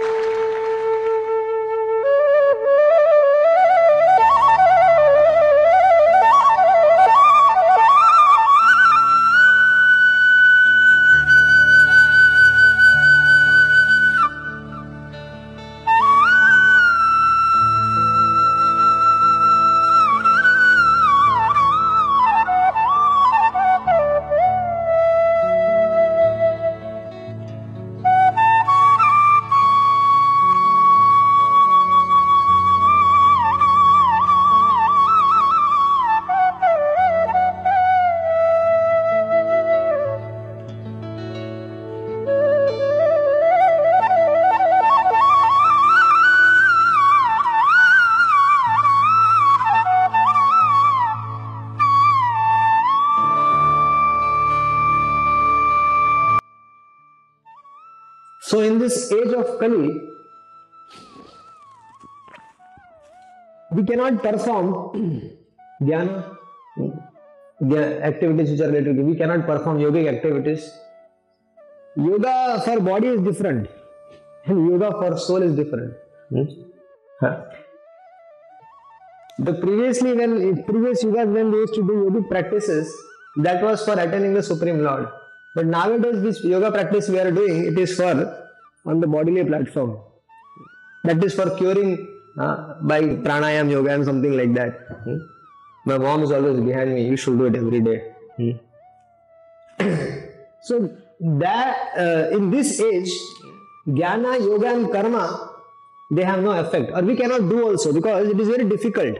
So, in this age of Kali, we cannot perform dhyana, the activities which are related to we cannot perform yogic activities. Yoga for body is different, and yoga for soul is different. Hmm? Huh. The previously when previous yugas when they used to do yogic practices, that was for attaining the supreme lord. But nowadays this yoga practice we are doing, it is for on the bodily platform. That is for curing uh, by pranayam yoga and something like that. Hmm? My mom is always behind me. You should do it every day. Hmm? so that uh, in this age, jnana, yoga, and karma, they have no effect, or we cannot do also because it is very difficult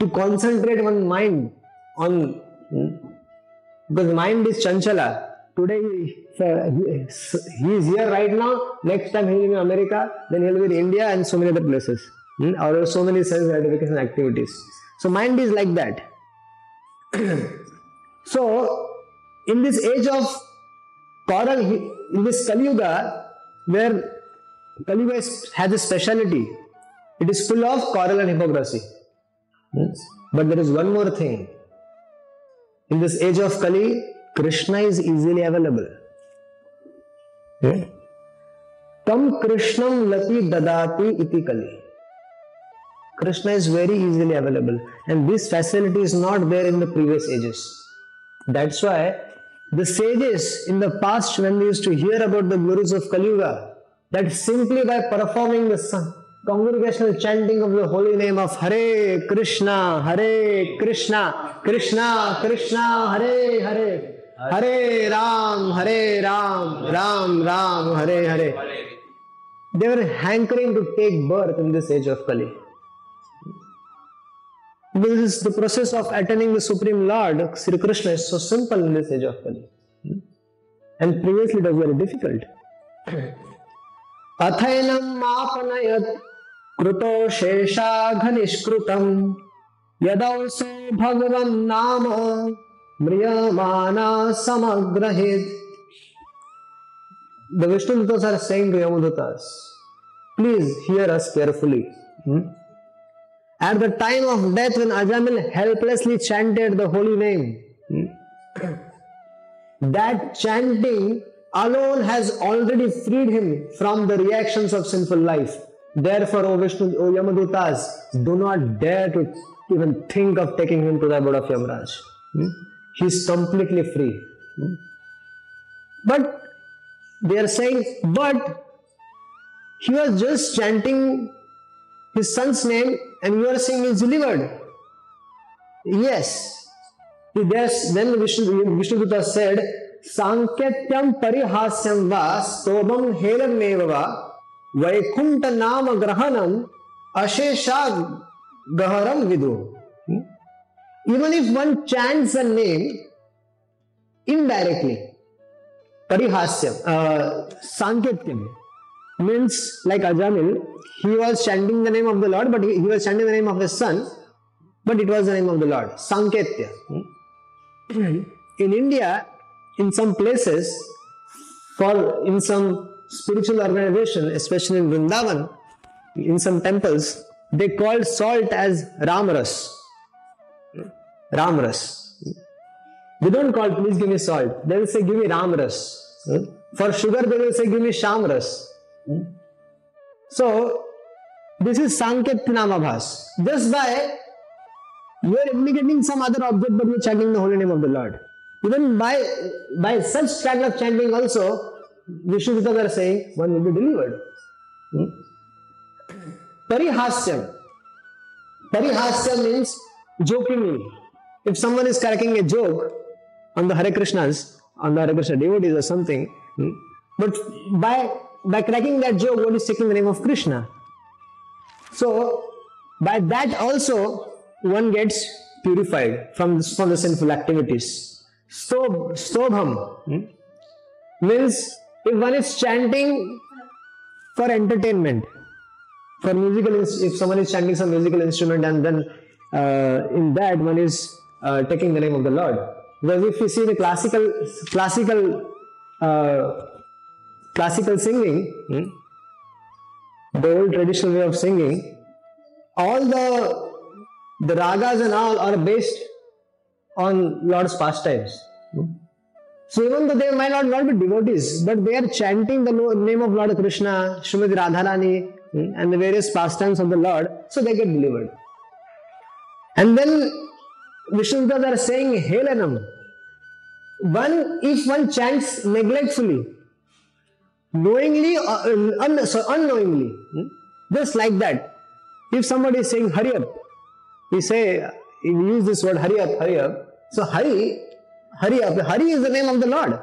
to concentrate one mind on hmm? because mind is chanchala. Today he is here right now. Next time he will be in America. Then he will be in India and so many other places. Hmm? Or so many self gratification activities. So mind is like that. so in this age of coral, in this Kali Yuga, where Kali Yuga has a speciality, it is full of coral and hypocrisy. Yes. But there is one more thing. In this age of Kali, Krishna is easily available तम कृष्णम लति ददाती इति Kali Krishna is very easily available and this facility is not there in the previous ages that's why the sages in the past when they used to hear about the gurus of Kaliyuga that simply by performing the congregational chanting of the holy name of Hare Krishna Hare Krishna Krishna Krishna Hare, Hare Hare Rama Hare Rama Rama Rama, Hare Hare. They were hankering to take birth in this age of Kali this is the process of attending the supreme lord Shri Krishna is so simple in this age of Kali and previously it was very difficult अथैनम आपनय कृतो शेषाघ निष्कृतम यदौ सो भगवन्नामा Mriyamana samagrahid. The Vishnudutas are saying to Yamadutas, please hear us carefully. Hmm? At the time of death, when Ajamil helplessly chanted the holy name, hmm? that chanting alone has already freed him from the reactions of sinful life. Therefore, O Vishnu, O Yamadutas, do not dare to even think of taking him to the abode of Yamraj. Hmm? He is completely free. Hmm? But they are saying, but he was just chanting his son's name and you are saying he's delivered. Yes. Yes, then Vishnu, Vishnu said, सांकेत्यम परिहास्यम व स्तोभम हेलमेव व वैकुंठ नाम ग्रहणम अशेषा गहरम विदु even if one chants a name indirectly parihasyam uh, means like ajamil he was chanting the name of the lord but he, he was chanting the name of his son but it was the name of the lord sanketya in india in some places, for in some spiritual organization, especially in Vrindavan, in some temples, they call salt as Ramras. Ramras. They don't call, please give me salt. They will say, give me Ramras. For sugar, they will say, give me Shamras. So this is Sanket Namabhas. Just by you are implicating some other object, but you are chanting the holy name of the Lord. Even by by such kind of chanting also, Vishnu are saying one will be delivered. Hmm? Parihasyam. Parihasyam means jokingly. If someone is cracking a joke on the Hare Krishnas, on the Hare Krishna devotees or something, hmm, but by by cracking that joke, one is taking the name of Krishna. So by that also one gets purified from from the sinful activities. Stob, stobham hmm, means if one is chanting for entertainment, for musical, if someone is chanting some musical instrument and then uh, in that one is uh, taking the name of the Lord. Because if you see the classical classical uh, classical singing, hmm, the old traditional way of singing, all the the ragas and all are based on Lord's pastimes. Hmm. So even though they might not, not be devotees, but they are chanting the name of Lord Krishna, Srimati Radharani, hmm, and the various pastimes of the Lord, so they get delivered. And then Vishnudas are saying Helanam. One, if one chants neglectfully, knowingly or un, so unknowingly, hmm, just like that. If somebody is saying hurry up, we say, we use this word hurry up, hurry up. So hurry hurry up. Hurry is the name of the Lord.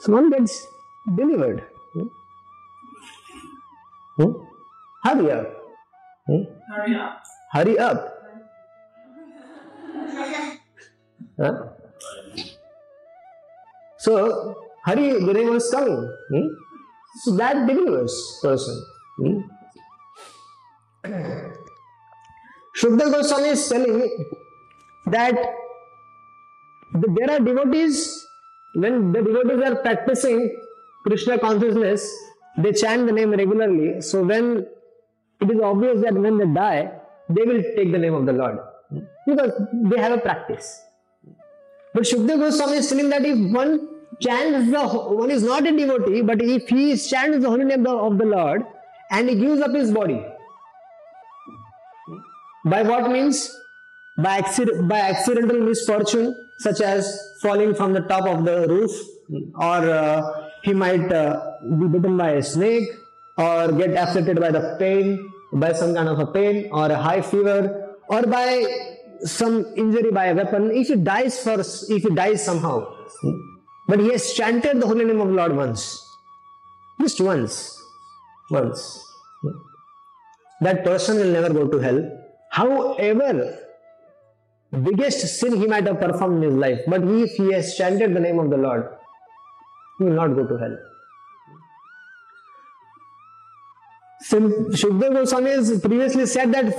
So one gets delivered. Hmm? Hmm? Hurry up. Hmm? Hurry up. Hurry up. So, Hari, name was coming. Hmm? So that delivers person. Hmm? Shukdev Goswami is telling that there are devotees, when the devotees are practicing Krishna consciousness, they chant the name regularly. So when it is obvious that when they die, they will take the name of the Lord because they have a practice. But Shukdev Goswami is telling that if one chants the one is not a devotee, but if he chants the holy name of the Lord and he gives up his body, by what means? By, accident, by accidental misfortune, such as falling from the top of the roof or uh, he might uh, be bitten by a snake or get afflicted by the pain by some kind of a pain or a high fever or by some injury by a weapon if he dies first if he dies somehow but he has chanted the holy name of lord once just once once that person will never go to hell however biggest sin he might have performed in his life. But if he has chanted the name of the Lord, he will not go to hell. Shukdev Goswami has previously said that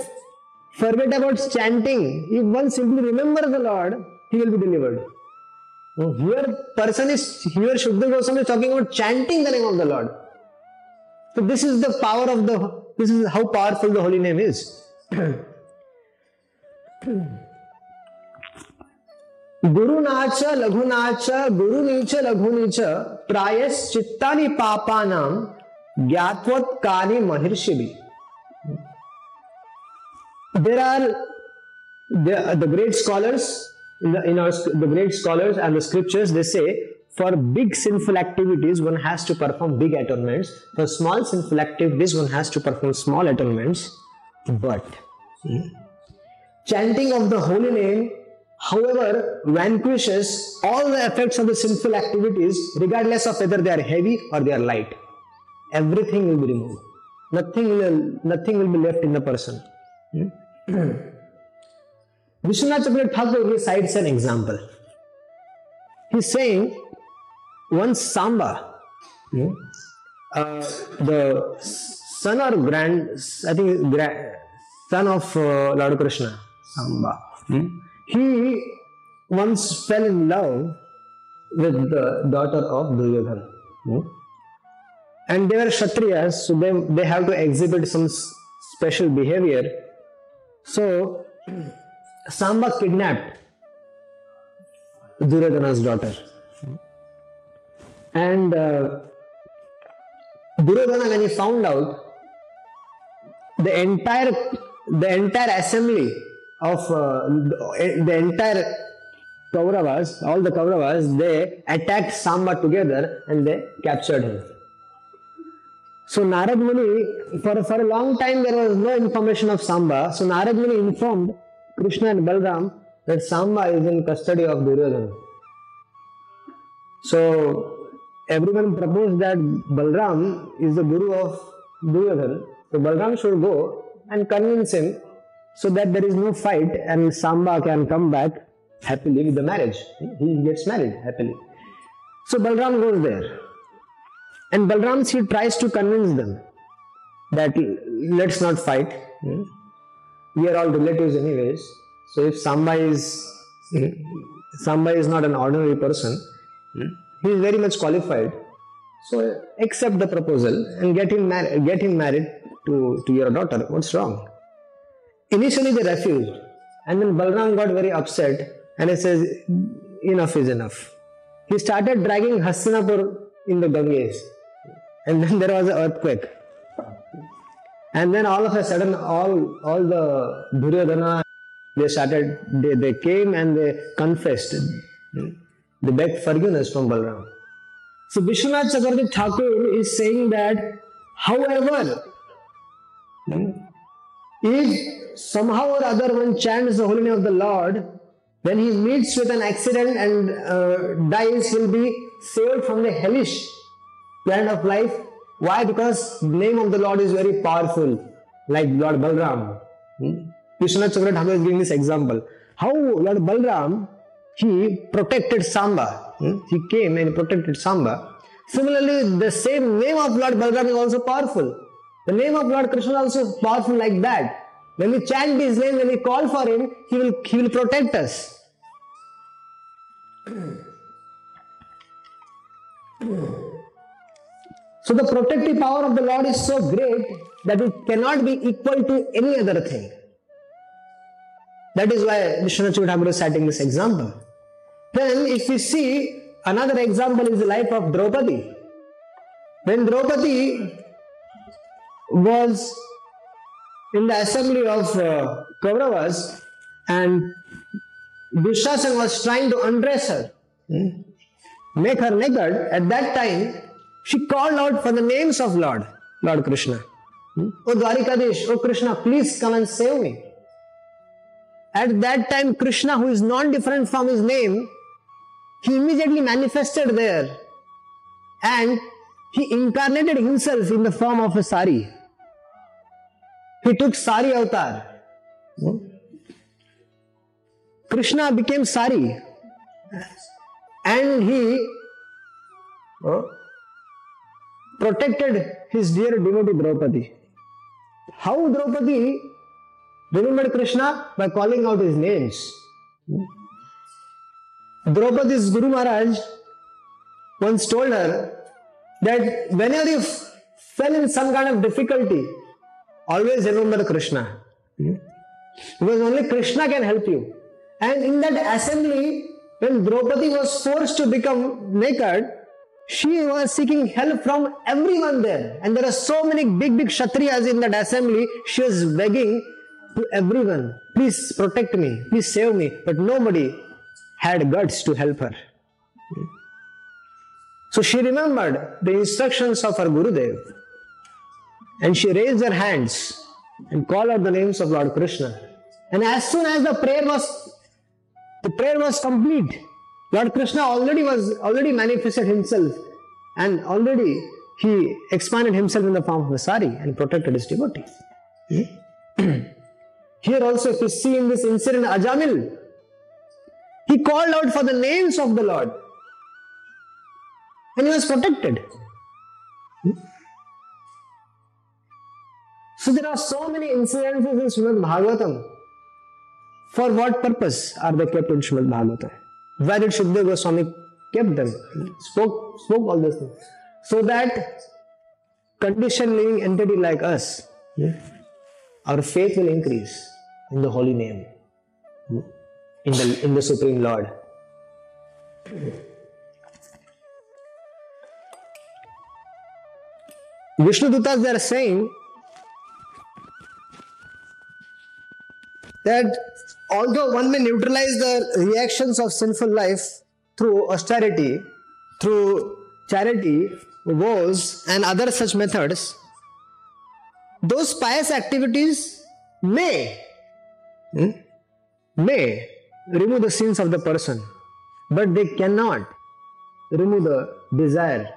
forget about chanting. If one simply remembers the Lord, he will be delivered. Here, person is here. Shukdev Goswami is talking about chanting the name of the Lord. So this is the power of the. This is how powerful the holy name is. गुरुनाच लघुनाच गुरुनीच लघुनीच प्रायश्चित्तानि पापानां ज्ञात्वत्कानि महर्षि there are the, the great scholars in, the, in our the great scholars and the scriptures they say for big sinful activities one has to perform big atonements for small sinful activities one has to perform small atonements but hmm, chanting of the holy name however, vanquishes all the effects of the sinful activities, regardless of whether they are heavy or they are light. Everything will be removed. Nothing will, nothing will be left in the person. Hmm? Vishwanath Chakravarti Thakur recites an example. He's saying, once Samba, hmm, uh, the son or grand, I think, grand, son of uh, Lord Krishna, Samba. Hmm? He once fell in love with the daughter of Duryodhana. Hmm? And they were Kshatriyas, so they, they have to exhibit some special behavior. So, Samba kidnapped Duryodhana's daughter. And uh, Duryodhana, when he found out the entire the entire assembly of uh, the, entire Kauravas, all the Kauravas, they attacked Samba together and they captured him. So Narad Muni, for, for a long time there was no information of Samba. So Narad Muni informed Krishna and Balram that Samba is in custody of Duryodhana. So everyone proposed that Balram is the guru of Duryodhana. So Balram should go and convince him so that there is no fight and Samba can come back happily with the marriage. He gets married happily. So Balram goes there. And Balram he tries to convince them that let's not fight. Hmm? We are all relatives anyways. So if Samba is Samba is not an ordinary person, hmm, he is very much qualified. So accept the proposal and get him married. Get him married to, to your daughter. What's wrong? Initially they refused, and then Balram got very upset and he says, "Enough is enough." He started dragging Hastinapur in the Ganges and then there was an earthquake. And then all of a sudden, all all the Duryodhana they started they, they came and they confessed. They begged forgiveness from Balram. So Vishwanath Chakravarti Thakur is saying that, however, if somehow or other one chants the holy name of the Lord, when he meets with an accident and uh, dies, he'll be saved from the hellish plan of life. Why? Because name of the Lord is very powerful, like Lord Balram. Hmm? Chakravarti Thakur is giving this example. How Lord Balram he protected Samba. Hmm? He came and protected Samba. Similarly, the same name of Lord Balram is also powerful. The name of Lord Krishna is also powerful like that. When we chant his name, when we call for him, he will, he will protect us. So the protective power of the Lord is so great that it cannot be equal to any other thing. That is why Vishwanath Thakur is citing this example. Then, if we see another example is the life of Draupadi. When Draupadi was in the assembly of uh, Kauravas and Dushasana was trying to undress her, hmm, make her naked, at that time she called out for the names of Lord, Lord Krishna. Hmm? Oh Dwarikadesh, oh Krishna, please come and save me. At that time, Krishna, who is non different from his name, he immediately manifested there and he incarnated himself in the form of a sari. He took sari avatar. Hmm? Krishna became sari and he uh, protected his dear devotee Draupadi. How Draupadi remembered Krishna? By calling out his names. Draupadi's Guru Maharaj once told her that whenever you fell in some kind of difficulty, always remember Krishna. Because only Krishna can help you. And in that assembly, when Draupadi was forced to become naked, she was seeking help from everyone there. And there are so many big, big Kshatriyas in that assembly. She was begging to everyone, please protect me, please save me. But nobody had guts to help her. So she remembered the instructions of her Gurudev and she raised her hands and called out the names of Lord Krishna. And as soon as the prayer was the prayer was complete, Lord Krishna already was already manifested himself and already he expanded himself in the form of a sari and protected his devotees. Hmm? Here also, if you see in this incident, Ajamil, he called out for the names of the Lord and he was protected. Hmm? So there are so many incidences in Srimad Bhagavatam. For what purpose are they kept in Srimad Bhagavatam? Why did Shukdev Goswami kept them? Spoke, spoke all these things. So that conditioned living entity like us, our faith will increase in the holy name, in the, in the Supreme Lord. Vishnu Dutas they are saying that although one may neutralize the reactions of sinful life through austerity, through charity, vows, and other such methods, those pious activities may hmm, may remove the sins of the person, but they cannot remove the desire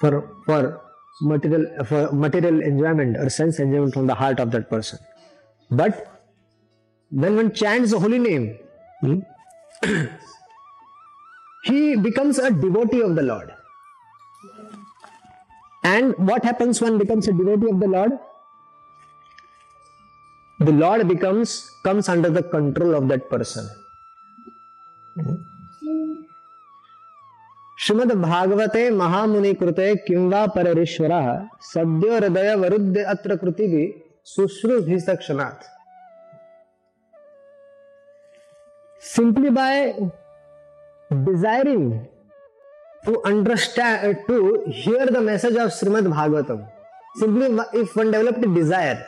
for for material for material enjoyment or sense enjoyment from the heart of that person. But when one chants the holy name, hmm, he becomes a devotee of the Lord. And what happens when becomes a devotee of the Lord? The Lord becomes comes under the control of that person. श्रीमद भागवते महामुनि कृते किं वा पररीश्वर सद्यो हृदय वरुद्ध अत्र कृति शुश्रूभिस्तक्षणात् simply by desiring to understand to hear the message of Shrimad Bhagavatam simply if one developed desire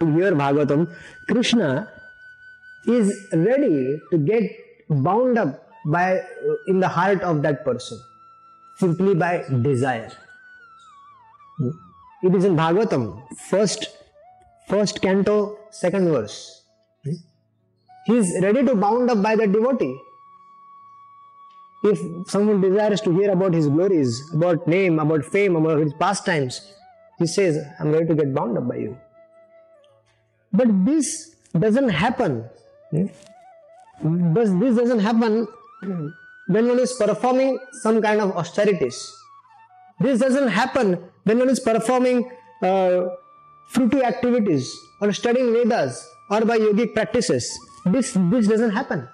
to hear Bhagavatam Krishna is ready to get bound up by in the heart of that person simply by desire it is in Bhagavatam first first canto second verse he is ready to bound up by the devotee if someone desires to hear about his glories about name about fame about his pastimes he says i'm ready to get bound up by you but this doesn't happen this doesn't happen when one is performing some kind of austerities. This doesn't happen when one is performing uh, fruitive activities or studying Vedas or by yogic practices. This, this doesn't happen.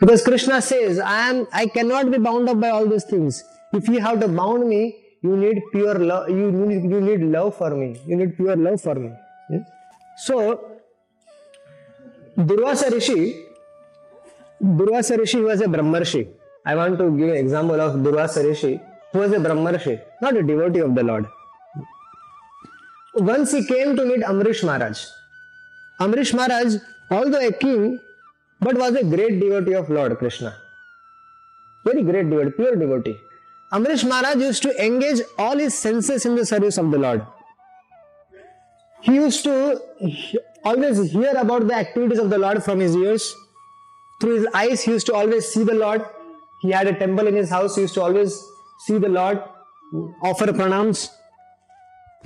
Because Krishna says, I am I cannot be bound up by all these things. If you have to bound me, you need pure love, you need, you need love for me. You need pure love for me. Hmm? So Durvasa Rishi Durvasa Rishi was a Brahmarshi. I want to give an example of Durvasa Rishi, who was a Brahmarshi, not a devotee of the Lord. Once he came to meet Amrish Maharaj. Amrish Maharaj, although a king, but was a great devotee of Lord Krishna. Very great devotee, pure devotee. Amrish Maharaj used to engage all his senses in the service of the Lord. He used to always hear about the activities of the Lord from his ears through his eyes, he used to always see the Lord. He had a temple in his house, he used to always see the Lord, offer pranams,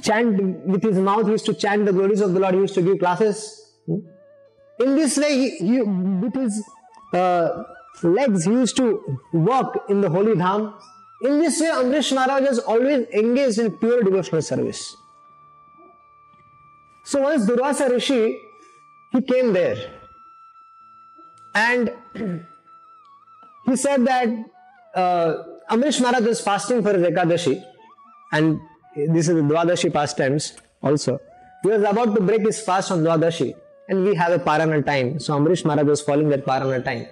chant with his mouth, he used to chant the glories of the Lord, he used to give classes. Hmm? In this way, he, with his uh, legs, he used to walk in the holy dham. In this way, Amrish Maharaj was always engaged in pure devotional service. So once Durvasa Rishi, he came there and he said that uh, Amrish Maharaj was fasting for his Ekadashi, and this is the Dwadashi pastimes also. He was about to break his fast on Dwadashi, and we have a Parana time. So Amrish Maharaj was following that Parana time.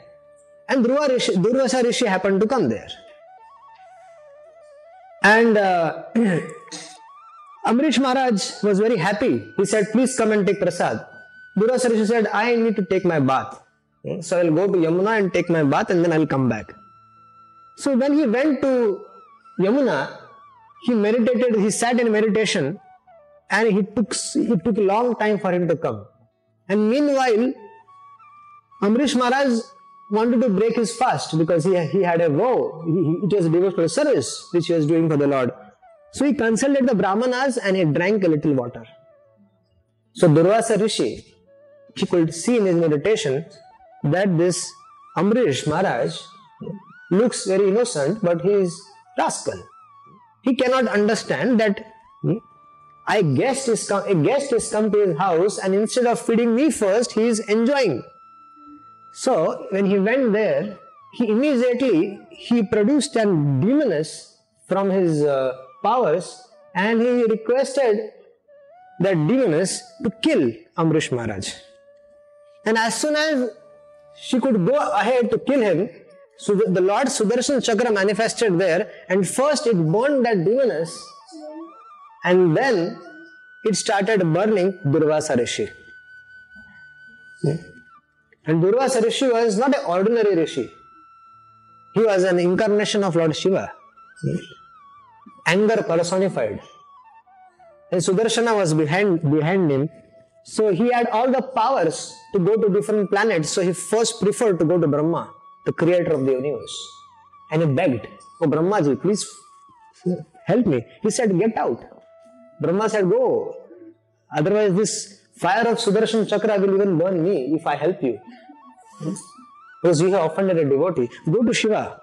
And Dhruva Rishi, Durvasa Rishi happened to come there. And uh, Amrish Maharaj was very happy. He said, Please come and take prasad. Durvasa Rishi said, I need to take my bath. So I'll go to Yamuna and take my bath and then I'll come back. So when he went to Yamuna, he meditated, he sat in meditation and he took it took a long time for him to come. And meanwhile, Amrish Maharaj wanted to break his fast because he, he had a vow. He, it was a devotional service which he was doing for the Lord. So he consulted the Brahmanas and he drank a little water. So Durvasa Rishi, he could see in his meditation that this Amrish Maharaj looks very innocent, but he is rascal. He cannot understand that I guest is a guest is come to his house, and instead of feeding me first, he is enjoying. So when he went there, he immediately he produced an demoness from his uh, powers, and he requested that demoness to kill Amrish Maharaj. And as soon as she could go ahead to kill him. So the, the Lord Sudarshan Chakra manifested there, and first it burned that demoness and then it started burning Durvasa Rishi. Hmm? And Durvasa Rishi was not an ordinary Rishi. He was an incarnation of Lord Shiva. Hmm? Anger personified. And Sudarshana was behind, behind him. So he had all the powers to go to different planets. So he first preferred to go to Brahma, the creator of the universe. And he begged, Oh Brahmaji, please hmm, help me. He said, Get out. Brahma said, Go. Otherwise, this fire of Sudarshan Chakra will even burn me if I help you. Because you have offended a devotee. Go to Shiva.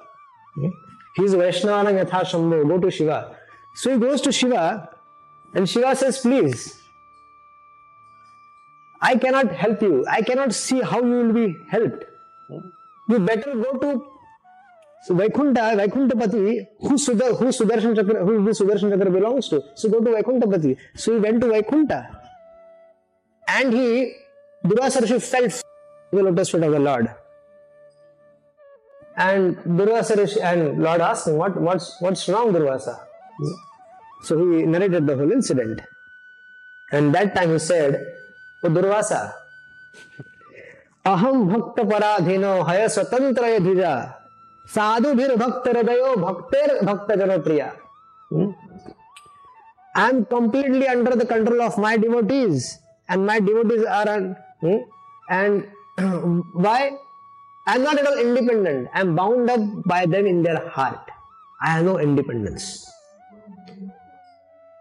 He is Vaishnavanam Yatha Shambho. Go to Shiva. So he goes to Shiva and Shiva says, Please, I cannot help you. I cannot see how you will be helped. You better go to so Vaikunta, Vaikuntapati, who, Sudar, who Sudarshan Chakra, who the Sudarshan Chakra belongs to. So go to Vaikuntapati. So he went to Vaikunta. And he, Durvasa Rishi felt the lotus feet of the Lord. And Durvasa Rishi, and Lord asked him, what, what's, what's wrong, Durvasa? So he narrated the whole incident. And that time he said, O Durvasa, अहम भक्त पराधीनो हय स्वतंत्र धिजा Sadhubhir bhaktaradayo bhakter bhaktajanopria. Hmm? I am completely under the control of my devotees and my devotees are on, hmm? and why? I am not at all independent. I am bound up by them in their heart. I have no independence.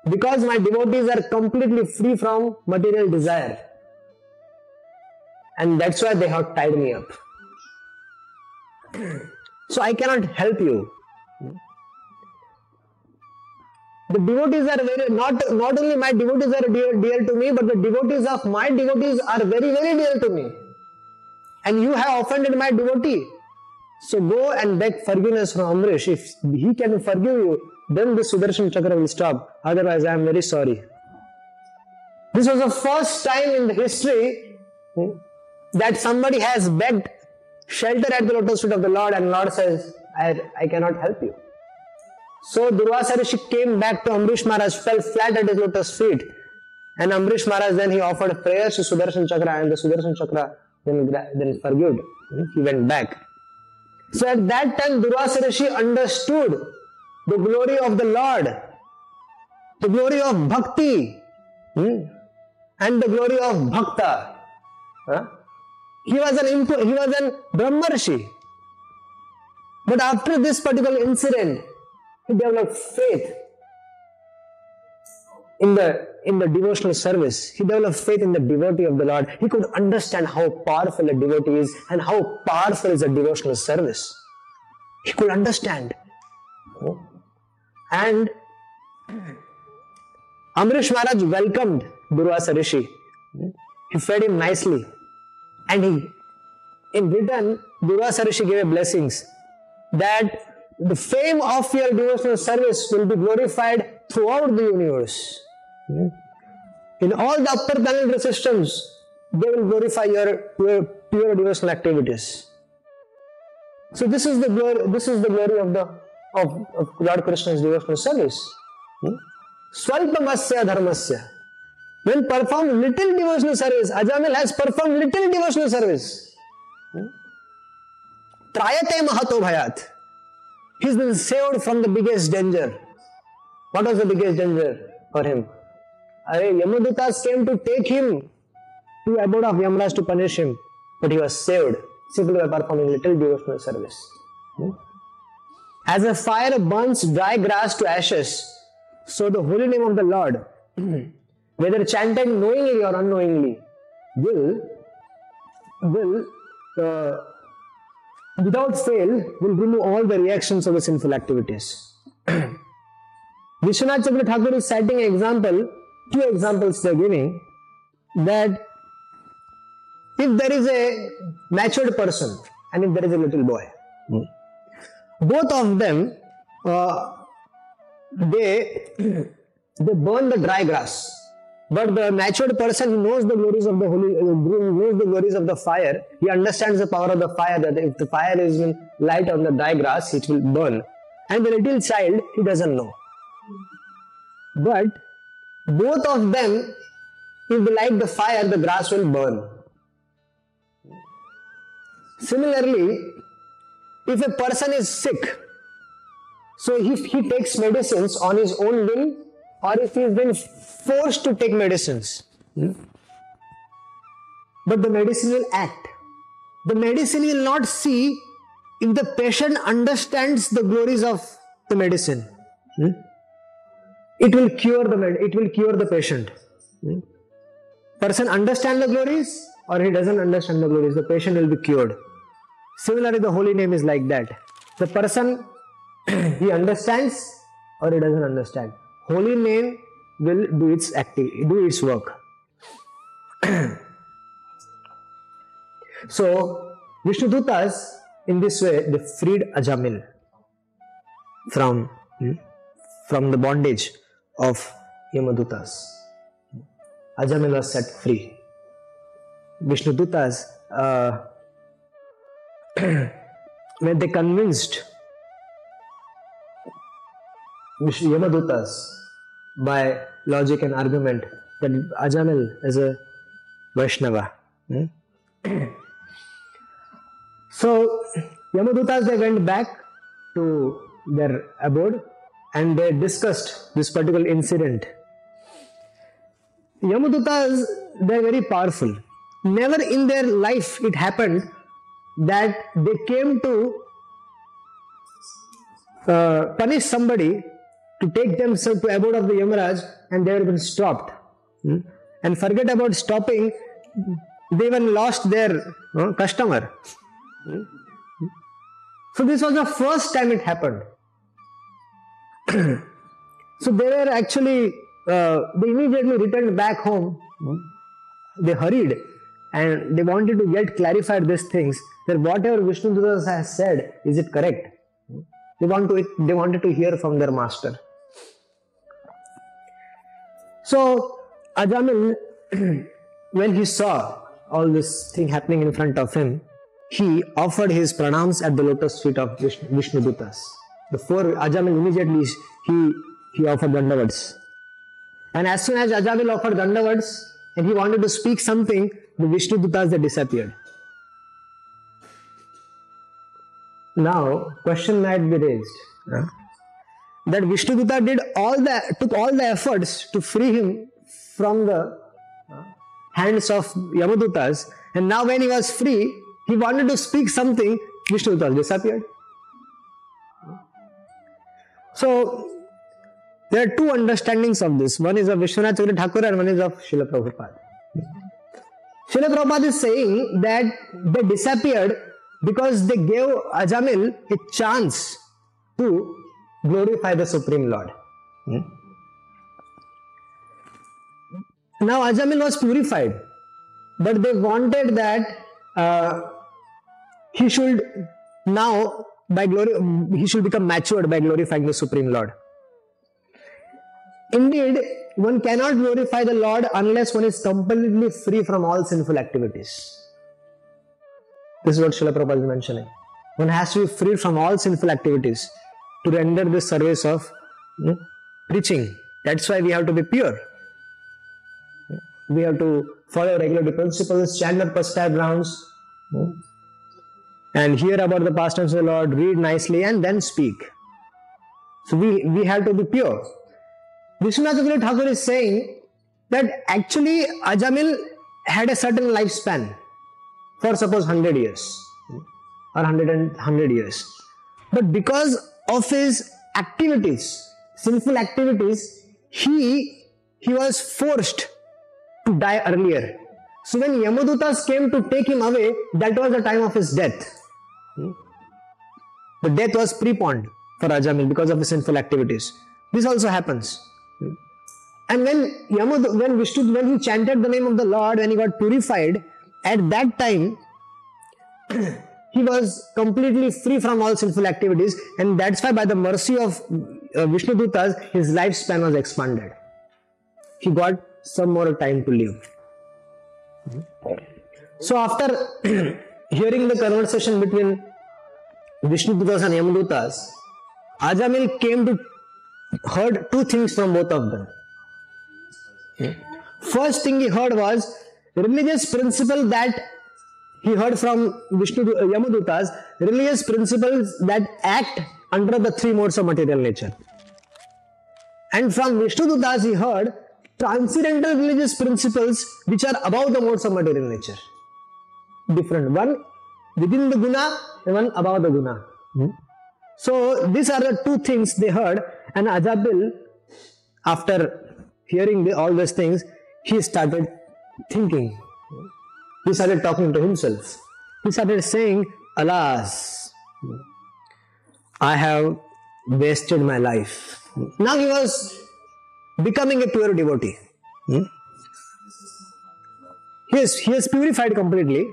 Because my devotees are completely free from material desire. And that's why they have tied me up. So I cannot help you. The devotees are very not not only my devotees are dear, dear to me, but the devotees of my devotees are very, very dear to me. And you have offended my devotee. So go and beg forgiveness from Amrish. If he can forgive you, then the Sudarshan Chakra will stop. Otherwise, I am very sorry. This was the first time in the history that somebody has begged shelter at the lotus feet of the Lord, and Lord says, I, I cannot help you. So Durvasa Rishi came back to Amrish Maharaj, fell flat at his lotus feet. And Amrish Maharaj then he offered prayers to Sudarshan Chakra, and the Sudarshan Chakra then, then forgave. He went back. So at that time, Durvasa Rishi understood the glory of the Lord, the glory of bhakti, hmm, and the glory of bhakta. Huh? He was an he was an Brahmarshi. But after this particular incident, he developed faith in the in the devotional service. He developed faith in the devotee of the Lord. He could understand how powerful a devotee is and how powerful is a devotional service. He could understand. And Amrish Maharaj welcomed Durvasa Rishi. He fed him nicely. And he, in return, Durvasa Rishi gave blessings that the fame of your devotional service will be glorified throughout the universe. Hmm? In all the upper planetary systems, they will glorify your, your pure devotional activities. So this is the glory. This is the glory of the of, of Lord Krishna's devotional service. Hmm? Swalpamasya dharmasya. When performed little devotional service, Ajamil has performed little devotional service. Trayate mahato bhayat. He's been saved from the biggest danger. What was the biggest danger for him? Arey, Yamadutas came to take him to abode of Yamraj to punish him, but he was saved simply by performing little devotional service. As a fire burns dry grass to ashes, so the holy name of the Lord, whether chanted knowingly or unknowingly, will will uh, without fail will remove all the reactions of the sinful activities. Vishwanath Chandra Thakur is citing an example, two examples they are giving, that if there is a matured person and if there is a little boy, both of them uh, they they burn the dry grass. But the matured person who knows the glories of the holy, knows the glories of the fire, he understands the power of the fire. That if the fire is in light on the dry grass, it will burn. And the little child, he doesn't know. But both of them, if they light the fire, the grass will burn. Similarly, if a person is sick, so if he takes medicines on his own will, or if he is been forced to take medicines, hmm, but the medicine will act. The medicine will not see if the patient understands the glories of the medicine. hmm, It will cure the med- it will cure the patient. hmm. Person understand the glories or he doesn't understand the glories, the patient will be cured. Similarly, the holy name is like that. The person he understands or he doesn't understand. Holy name will do its activity, do its work. so Vishnudutas in this way they freed Ajamil from hmm, from the bondage of Yamadutas. Ajamil was set free. Vishnudutas uh, when they convinced Yamadutas by logic and argument that Ajamil is a Vaishnava. hmm? so Yamadutas they went back to their abode and they discussed this particular incident. Yamadutas they are very powerful. Never in their life it happened that they came to uh, punish somebody to take themselves to abode of the Yamaraj and they were been stopped. Hmm? And forget about stopping, they even lost their uh, customer. Hmm? So this was the first time it happened. so they were actually, uh, they immediately returned back home. Hmm? They hurried and they wanted to get clarified these things that whatever Vishnu Dutas has said, is it correct? They want to they wanted to hear from their master. So Ajamil, when he saw all this thing happening in front of him, he offered his pranams at the lotus feet of Vishnu, Dutas. Before Ajamil immediately he he offered dandavats. And as soon as Ajamil offered dandavats and he wanted to speak something, the Vishnu Dutas they disappeared. Now, question might be raised? That Vishnuduta did all the took all the efforts to free him from the uh, hands of Yamadutas, and now when he was free, he wanted to speak something, Vishnuduta disappeared. So there are two understandings of this. One is of Vishwanath Chaudhary Thakur and one is of Srila Prabhupada. Srila Prabhupada is saying that they disappeared because they gave Ajamil a chance to glorify the Supreme Lord. Hmm? Now Ajamil was purified, but they wanted that uh, he should now by glory he should become matured by glorifying the Supreme Lord. Indeed, one cannot glorify the Lord unless one is completely free from all sinful activities. This is what Srila Prabhupada is mentioning. One has to be free from all sinful activities to render the service of hmm, preaching. That's why we have to be pure. We have to follow regulatory principles, chant the prescribed grounds, hmm, and hear about the pastimes of the Lord, read nicely, and then speak. So we, we have to be pure. Vishwanath Thakur is saying that actually Ajamil had a certain lifespan for suppose 100 years or 100 and 100 years. But because of his activities, sinful activities, he he was forced to die earlier. So when Yamadutas came to take him away, that was the time of his death. Hmm? The death was preponed for Ajamil because of his sinful activities. This also happens. Hmm? And when Yamud, when Vishnu, when he chanted the name of the Lord, when he got purified, at that time he was completely free from all sinful activities, and that's why, by the mercy of uh, Vishnu Dutas, his lifespan was expanded. He got some more time to live. So, after hearing the conversation between Vishnu Dutas and Yamadutas, Ajamil came to heard two things from both of them. First thing he heard was religious principle that he heard from Vishnu uh, Yamadutas, religious principles that act under the three modes of material nature. And from Vishnu Dutas he heard transcendental religious principles which are above the modes of material nature. Different. One within the guna and one above the guna. So these are the two things they heard, and Ajamil, after hearing all these things, he started thinking. He started talking to himself. He started saying, Alas, I have wasted my life. Now he was becoming a pure devotee. Hmm? He is, he is purified completely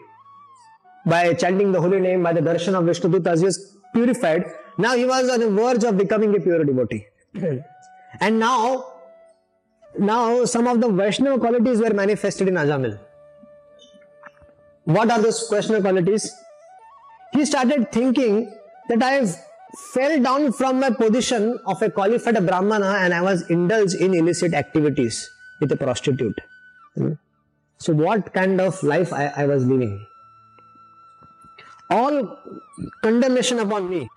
by chanting the holy name, by the darshan of Vishnu Dutas, he was purified. Now he was on the verge of becoming a pure devotee. and now, now some of the Vaishnava qualities were manifested in Ajamil. What are those Vaishnava qualities? He started thinking that I fell down from my position of a qualified Brahmana and I was indulged in illicit activities with a prostitute. Hmm? So, what kind of life I, I was living? All condemnation upon me.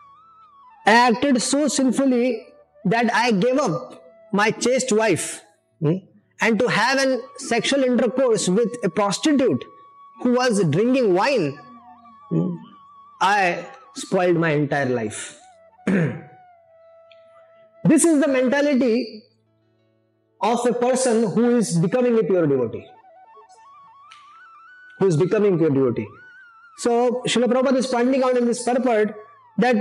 I acted so sinfully that I gave up my chaste wife hmm, and to have an sexual intercourse with a prostitute who was drinking wine. I spoiled my entire life. this is the mentality of a person who is becoming a pure devotee. Who is becoming pure devotee. So, Srila Prabhupada is pointing out in this purport that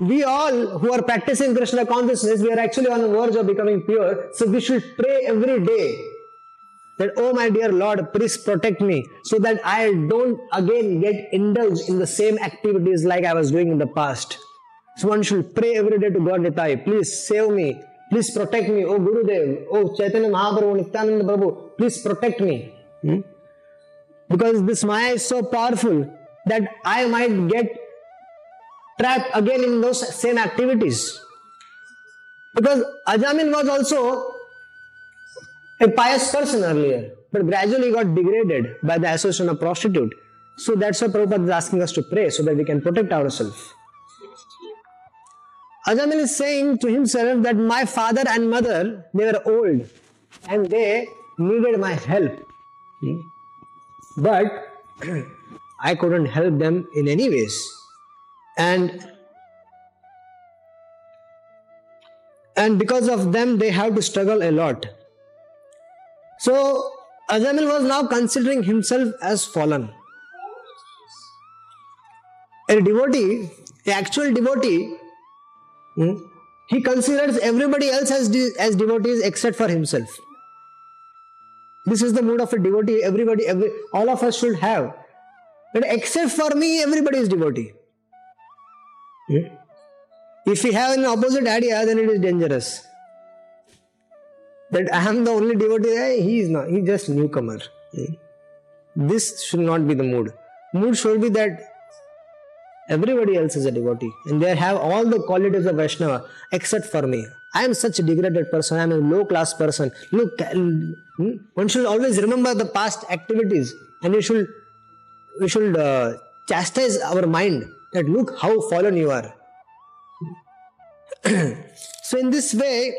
we all who are practicing Krishna consciousness, we are actually on the verge of becoming pure. So, we should pray every day that, oh my dear Lord, please protect me so that I don't again get indulged in the same activities like I was doing in the past. So, one should pray every day to God Nitai, please save me, please protect me, oh Gurudev, oh Chaitanya Mahaprabhu, Nityananda Prabhu, please protect me. Hmm? Because this Maya is so powerful that I might get trapped again in those same activities. Because Ajamil was also a pious person earlier, but gradually got degraded by the association of prostitute. So that's why Prabhupada is asking us to pray so that we can protect ourselves. Ajamil is saying to himself that my father and mother, they were old and they needed my help. Hmm? But I couldn't help them in any ways. And and because of them they have to struggle a lot. So Ajamil was now considering himself as fallen. A devotee, a actual devotee, hmm, he considers everybody else as, de- as devotees except for himself. This is the mood of a devotee. Everybody, every, all of us should have. But except for me, everybody is devotee. Hmm? If we have an opposite idea, then it is dangerous. That I am the only devotee, he is not. He is just newcomer. Hmm? This should not be the mood. Mood should be that everybody else is a devotee and they have all the qualities of Vaishnava except for me. I am such a degraded person. I am a low class person. Look, hmm, one should always remember the past activities and we should we should uh, chastise our mind that look how fallen you are. so in this way,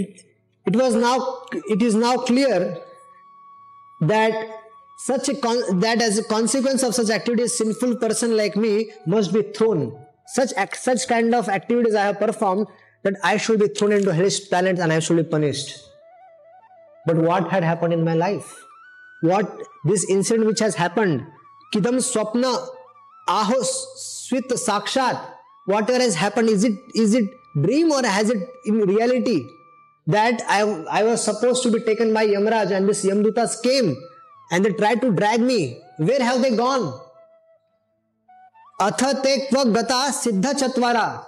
it it was now it is now clear that such a con- that as a consequence of such activities sinful person like me must be thrown. Such such kind of activities i have performed that i should be thrown into hellish planets and i should be punished. But what had happened in my life? What this incident which has happened? Kidam swapna aho swit sakshat whatever has happened is it is it dream or has it in reality that I, I was supposed to be taken by Yamraj and this Yamdutas came and they tried to drag me. Where have they gone? Atha tekva gata siddha chatvara.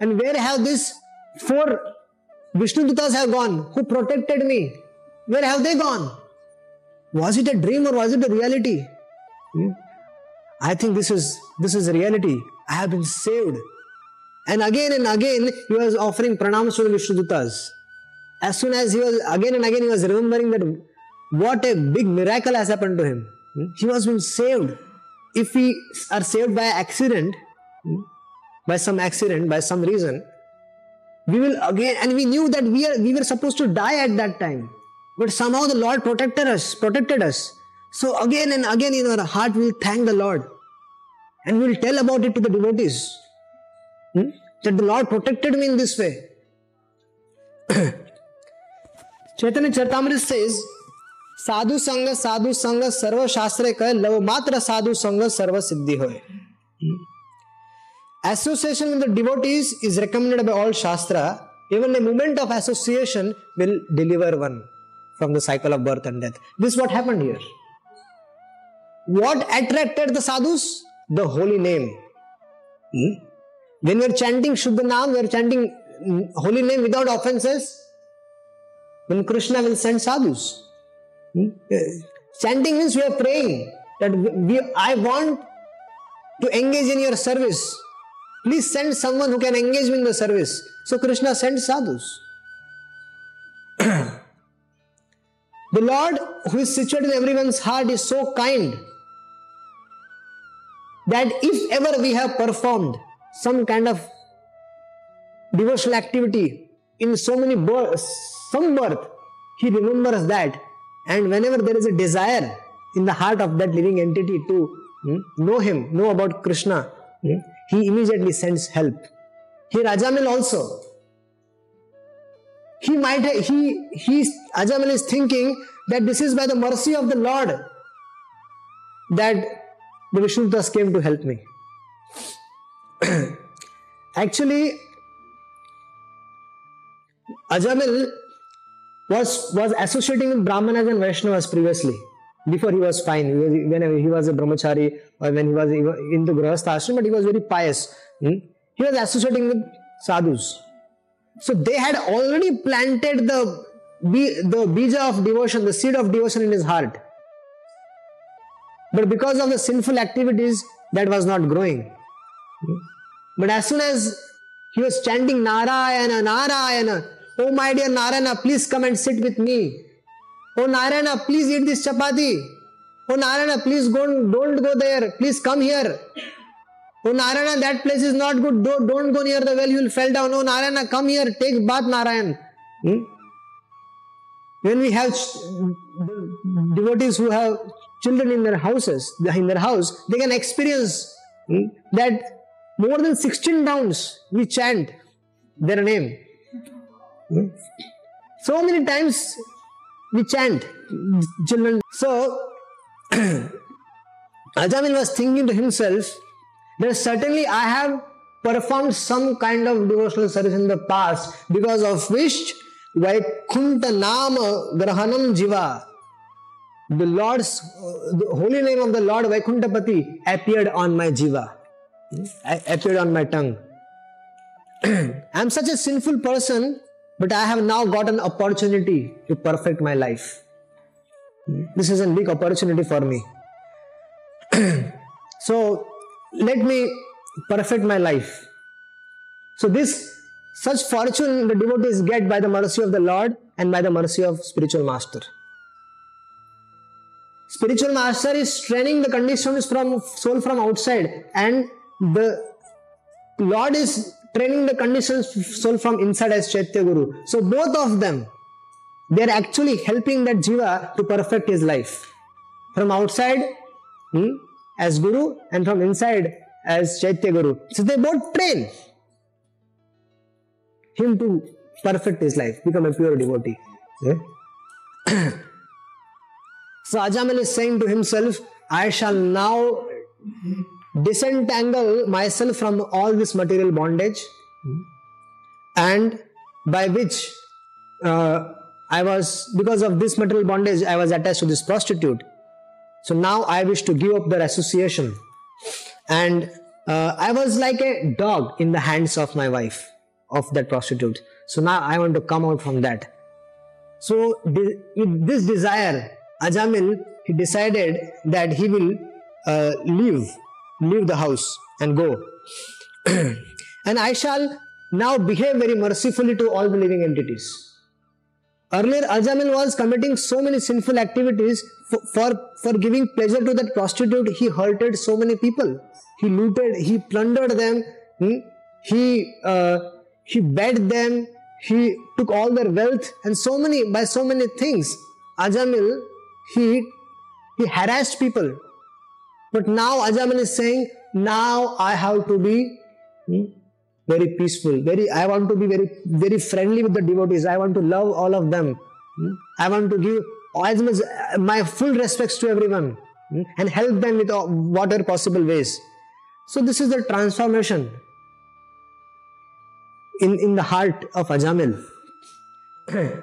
And where have these four Vishnu Dutas have gone who protected me? Where have they gone? Was it a dream or was it a reality? Hmm? I think this is this is reality. I have been saved. And again and again he was offering pranams to the Vishnu Dutas as soon as he was again and again he was remembering that what a big miracle has happened to him. Hmm? He was being saved. If we are saved by accident, hmm, by some accident, by some reason, we will again and we knew that we are we were supposed to die at that time. But somehow the Lord protected us, protected us. So again and again in our heart we will thank the Lord. And we will tell about it to the devotees. Hmm? That the Lord protected me in this way. चैतन्य चरतामृत से साधु संग साधु संग, सर्व शास्त्र कह, love मात्र साधु संग, सर्व सिद्धि हो association with devotees is recommended by all shastra even a moment of association will deliver one from the cycle of birth and death this what happened here what attracted the sadhus the holy name when we are chanting shuddha naam, we are chanting hmm, holy name without offenses? Then krishna will send sadhus Hmm? Uh, chanting means we are praying that we, i want to engage in your service Please send someone who can engage me in the service. So Krishna sent sadhus. the Lord, who is situated in everyone's heart, is so kind that if ever we have performed some kind of devotional activity in so many births, some birth, He remembers that. And whenever there is a desire in the heart of that living entity to hmm, know Him, know about Krishna, hmm, he immediately sends help. Here Ajamil also. He might he he Ajamil is thinking that this is by the mercy of the Lord that the Vishnudutas came to help me. Actually, Ajamil was was associating with Brahmanas and Vaishnavas previously before he was fine, he was, when he was a brahmachari or when he was in the grahastha ashram, but he was very pious. Hmm? He was associating with sadhus. So they had already planted the the bija of devotion, the seed of devotion in his heart. But because of the sinful activities, that was not growing. Hmm? But as soon as he was chanting Narayana, Narayana, oh my dear Narayana, please come and sit with me. Oh Narayana, please eat this chapati. Oh Narayana, please go, don't go there. Please come here. Oh Narayana, that place is not good. Don't, don't go near the well, you will fall down. Oh Narayana, come here, take bath Narayan. Hmm? When we have devotees who have children in their houses, in their house, they can experience hmm, that more than 16 rounds we chant their name. Hmm? So many times we chant children. So Ajamil was thinking to himself that certainly I have performed some kind of devotional service in the past because of which Vaikunta Nama Grahanam Jiva the Lord's the holy name of the Lord Vaikuntapati appeared on my jiva, appeared on my tongue. I am such a sinful person but I have now got an opportunity to perfect my life. This is a big opportunity for me. so let me perfect my life. So this such fortune the devotees get by the mercy of the Lord and by the mercy of spiritual master. Spiritual master is training the conditions from soul from outside and the Lord is training the conditions soul from inside as Chaitya Guru. So both of them, they are actually helping that jiva to perfect his life. From outside hmm, as Guru and from inside as Chaitya Guru. So they both train him to perfect his life, become a pure devotee. Yeah? so Ajamil is saying to himself, I shall now disentangle myself from all this material bondage and by which uh, I was, because of this material bondage, I was attached to this prostitute. So now I wish to give up their association. And uh, I was like a dog in the hands of my wife, of that prostitute. So now I want to come out from that. So with this desire, Ajamil, he decided that he will uh, leave leave the house and go. and I shall now behave very mercifully to all the living entities. Earlier, Ajamil was committing so many sinful activities for, for, for giving pleasure to that prostitute. He hurted so many people. He looted, he plundered them, hmm? he, uh, he bed them, he took all their wealth and so many, by so many things. Ajamil, he, he harassed people. But now Ajamil is saying, now I have to be hmm, very peaceful very i want to be very very friendly with the devotees. I want to love all of them Hmm? i want to give as much my full respects to everyone hmm, and help them with all- whatever possible ways. So this is the transformation in in the heart of ajamil.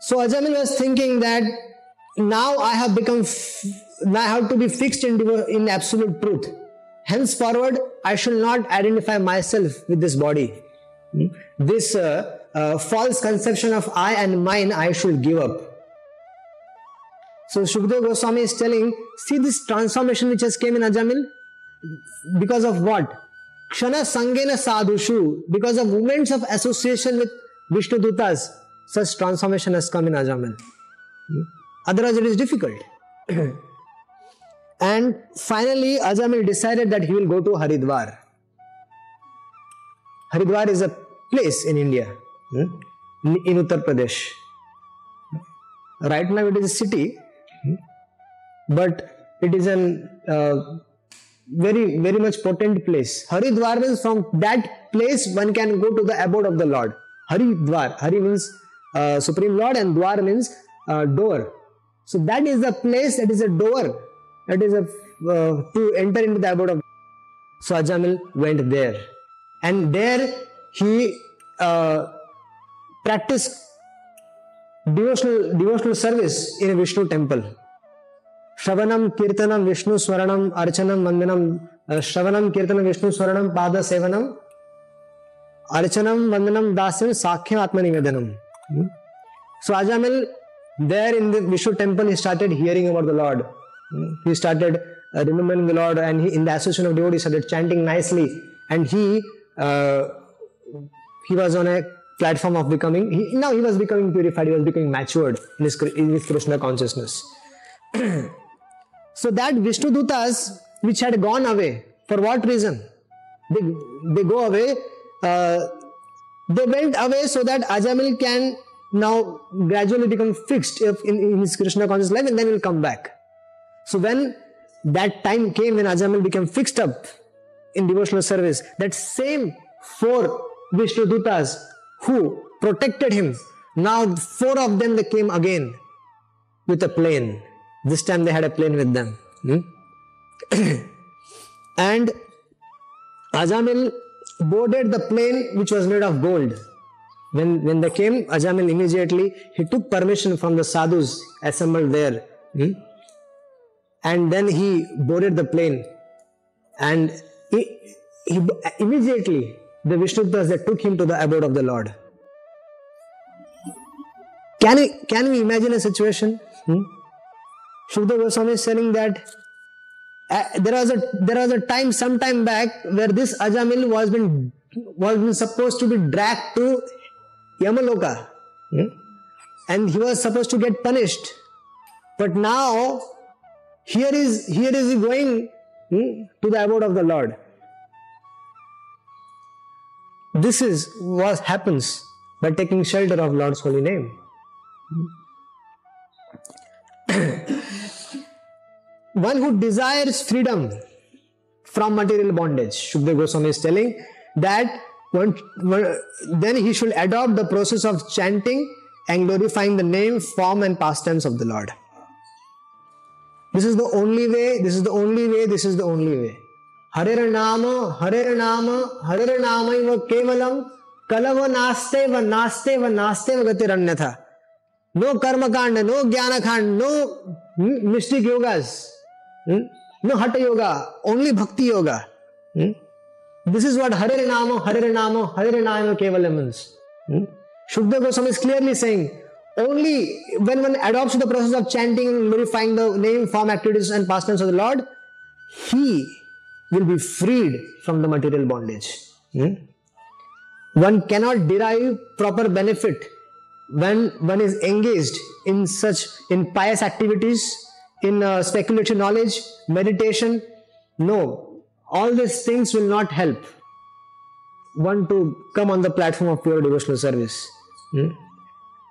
So ajamil was thinking that now i have become f- now i have to be fixed in in absolute truth henceforward i shall not identify myself with this body Hmm? this uh, uh, false conception of i and mine i should give up so Shukdev Goswami is telling, see this transformation which has came in Ajamil because of what? Kshana Sangena Sadhushu, because of moments of association with Vishnu Dutas, such transformation has come in Ajamil. Otherwise, it is difficult. and finally, Ajamil decided that he will go to Haridwar. Haridwar is a place in India, hmm, in Uttar Pradesh. Right now, it is a city, hmm, but it is an uh, very, very much potent place. Haridwar means from that place one can go to the abode of the Lord. Haridwar, Hari means uh, Supreme Lord, and Dwar means uh, door. So that is the place, that is a door, that is a uh, to enter into the abode of. So Ajamil went there, and there he uh, practiced devotional devotional service in a Vishnu temple. Shravanam, Kirtanam, Vishnu Swaranam, Archanam, Vandanam, uh, Shravanam, Kirtanam, Vishnu Swaranam, Pada Sevanam, Archanam, Vandanam, Dasyam, Sakhyam, Atmanivedanam. Hmm? There in the Vishnu temple, he started hearing about the Lord. He started uh, remembering the Lord and he, in the association of devotees, started chanting nicely. And he uh, he was on a platform of becoming, he, now he was becoming purified, he was becoming matured in his, in his Krishna consciousness. So that Vishnu Dutas, which had gone away, for what reason? They, they go away, uh, they went away so that Ajamil can now gradually become fixed in, in his Krishna conscious life and then he will come back. So when that time came when Ajamil became fixed up in devotional service, that same four Vishnu Dutas who protected him, now four of them they came again with a plane. This time they had a plane with them. Hmm? and Ajamil boarded the plane which was made of gold. When, when they came, Ajamil immediately he took permission from the sadhus assembled there. Hmm? And then he boarded the plane. And he, he immediately the Vishnudutas that took him to the abode of the Lord. Can we, can we imagine a situation? Hmm? Shukdev Goswami is saying that uh, there was a there was a time some time back where this Ajamil was been was been supposed to be dragged to Yamaloka, hmm? and he was supposed to get punished. But now here is here is he going hmm, to the abode of the Lord. This is what happens by taking shelter of Lord's holy name. one who desires freedom from material bondage. Shukdev Goswami is telling that then he should adopt the process of chanting and glorifying the name, form, and pastimes of the Lord. This is the only way, this is the only way, this is the only way. Harer Nama, Harer Nama, Harer Nama kevalam kalava naste va naste va naste va gatiranyatha. No karma kanda, no jnana kand, no hmm, mystic yogas, hmm, no hatha yoga, only bhakti yoga. This is what Hare Nama, Hare Nama, Hare Kevalam means. Hmm? Shukdev Goswami is clearly saying only when one adopts the process of chanting and glorifying the name, form, activities, and pastimes of the Lord, he will be freed from the material bondage. Hmm? one cannot derive proper benefit when one is engaged in such in pious activities in uh, speculative knowledge meditation no all these things will not help one to come on the platform of pure devotional service hmm?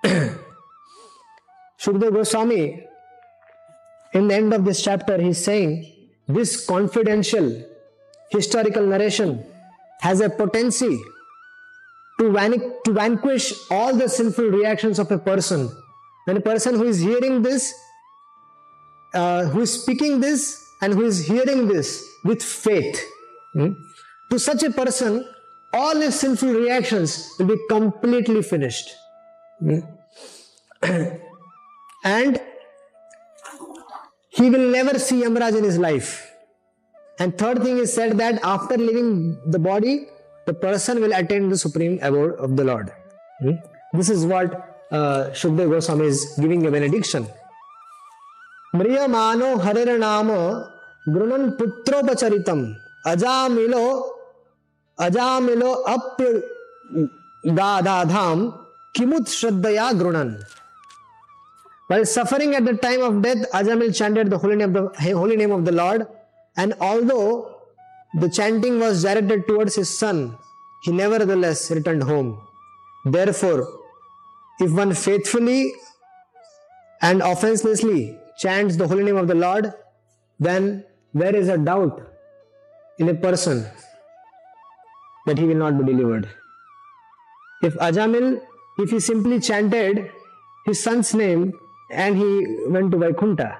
Goswami in the end of this chapter he's saying this confidential historical narration has a potency to, van- to vanquish all the sinful reactions of a person. When a person who is hearing this, uh, who is speaking this, and who is hearing this with faith, hmm, to such a person, all his sinful reactions will be completely finished. Hmm. and he will never see Yamraj in his life. And third thing is said that after leaving the body, the person will attain the supreme abode of the Lord. Hmm? This is what uh, Shukdev Goswami is giving a benediction. Mriyamano Hariranama Grunan Putropacharitam Ajamilo Ajamilo Apya Dadadham Kimut Shraddaya Grunan. While suffering at the time of death, Ajamil chanted the holy name of the, holy name of the Lord, and although the chanting was directed towards his son. He nevertheless returned home. Therefore, if one faithfully and offenselessly chants the holy name of the Lord, then there is a doubt in a person that he will not be delivered. If Ajamil, if he simply chanted his son's name and he went to Vaikuntha,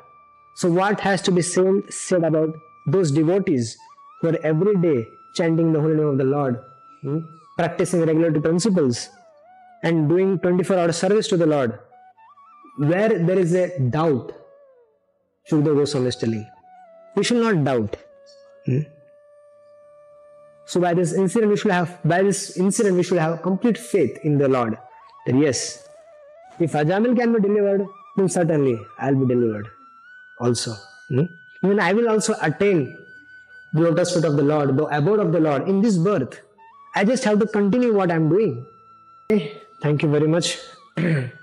so what has to be said, said about those devotees who are every day chanting the holy name of the Lord, hmm, practicing regulatory principles, and doing 24 hour service to the Lord, where there is a doubt, Shukdev Goswami is telling, we should not doubt. Hmm? So by this incident, we should have by this incident we should have complete faith in the Lord. That yes, if Ajamil can be delivered, then certainly I'll be delivered also. Hmm? Even I will also attain the lotus foot of the Lord, the abode of the Lord in this birth. I just have to continue what I'm doing. Okay. Thank you very much.